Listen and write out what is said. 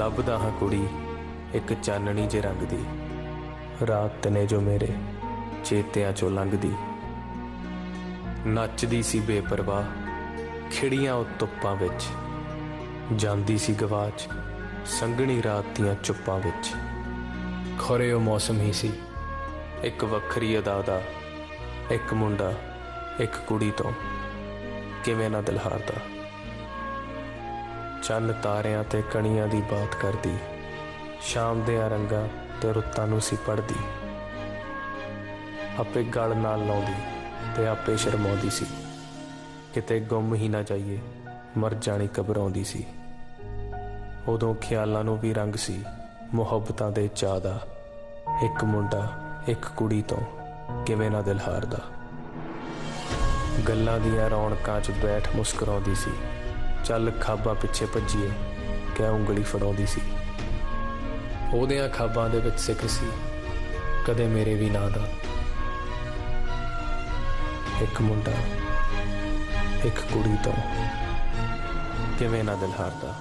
ਲੱਭਦਾ ਹਾਂ ਕੁੜੀ ਇੱਕ ਚਾਨਣੀ ਜੇ ਰੰਗ ਦੀ। ਰਾਤ ਨੇ ਜੋ ਮੇਰੇ ਚੇਤਿਆਂ ਚੋਂ ਲੰਘਦੀ। ਨੱਚਦੀ ਸੀ ਬੇਪਰਵਾਹ, ਖਿੜੀਆਂ ਉਹ ਧੁੱਪਾਂ ਵਿੱਚ। ਜਾਂਦੀ ਸੀ ਗਵਾਚ ਸੰਘਣੀ ਰਾਤ ਦੀਆਂ ਚੁੱਪਾਂ ਵਿੱਚ। ਖਰੇ ਉਹ ਮੌਸਮ ਹੀ ਸੀ, ਇੱਕ ਵੱਖਰੀ ਅਦਾ ਦਾ ਇੱਕ ਮੁੰਡਾ, ਇੱਕ ਕੁੜੀ ਤੋਂ। ਕਿਵੇਂ ਨਾ ਦਿਲ ਹਾਰਦਾ ਚੰਨ ਤਾਰਿਆਂ ਤੇ ਕਣੀਆਂ ਦੀ ਬਾਤ ਕਰਦੀ। ਸ਼ਾਮ ਦੇ ਰੰਗਾਂ ਤੇ ਰੁੱਤਾਂ ਨੂੰ ਸੀ ਪੜਦੀ ਆਪੇ ਗਲ ਨਾਲ ਲਾਉਂਦੀ ਤੇ ਆਪੇ ਸ਼ਰਮਾਉਂਦੀ ਸੀ। ਕਿਤੇ ਗੁੰਮ ਹੀ ਨਾ ਜਾਈਏ, ਮਰ ਜਾਣੀ ਘਬਰਾਉਂਦੀ ਸੀ। ਉਦੋਂ ਖਿਆਲਾਂ ਨੂੰ ਵੀ ਰੰਗ ਸੀ, ਮੁਹੱਬਤਾਂ ਦੇ ਚਾਹ ਦਾ। ਇੱਕ ਮੁੰਡਾ, ਇੱਕ ਕੁੜੀ ਤੋਂ ਕਿਵੇਂ ਨਾ ਦਿਲ ਹਾਰਦਾ ਗੱਲਾਂ ਦੀਆਂ ਰੌਣਕਾਂ 'ਚ ਬੈਠ ਮੁਸਕਰਾਉਂਦੀ ਸੀ। ਚੱਲ ਖਾਬਾਂ ਪਿੱਛੇ ਭੱਜੀਏ ਕਹਿ ਉਂਗਲੀ ਫੜਾਉਂਦੀ ਸੀ? ਉਹਦਿਆਂ ਖਾਬਾਂ ਦੇ ਵਿੱਚ ਸਿੱਖ ਸੀ, ਕਦੇ ਮੇਰੇ ਵੀ ਨਾਂ ਦਾ। ਇੱਕ ਮੁੰਡਾ, ਇੱਕ ਕੁੜੀ ਤੋਂ, ਕਿਵੇਂ ਨਾ ਦਿਲ ਹਾਰਦਾ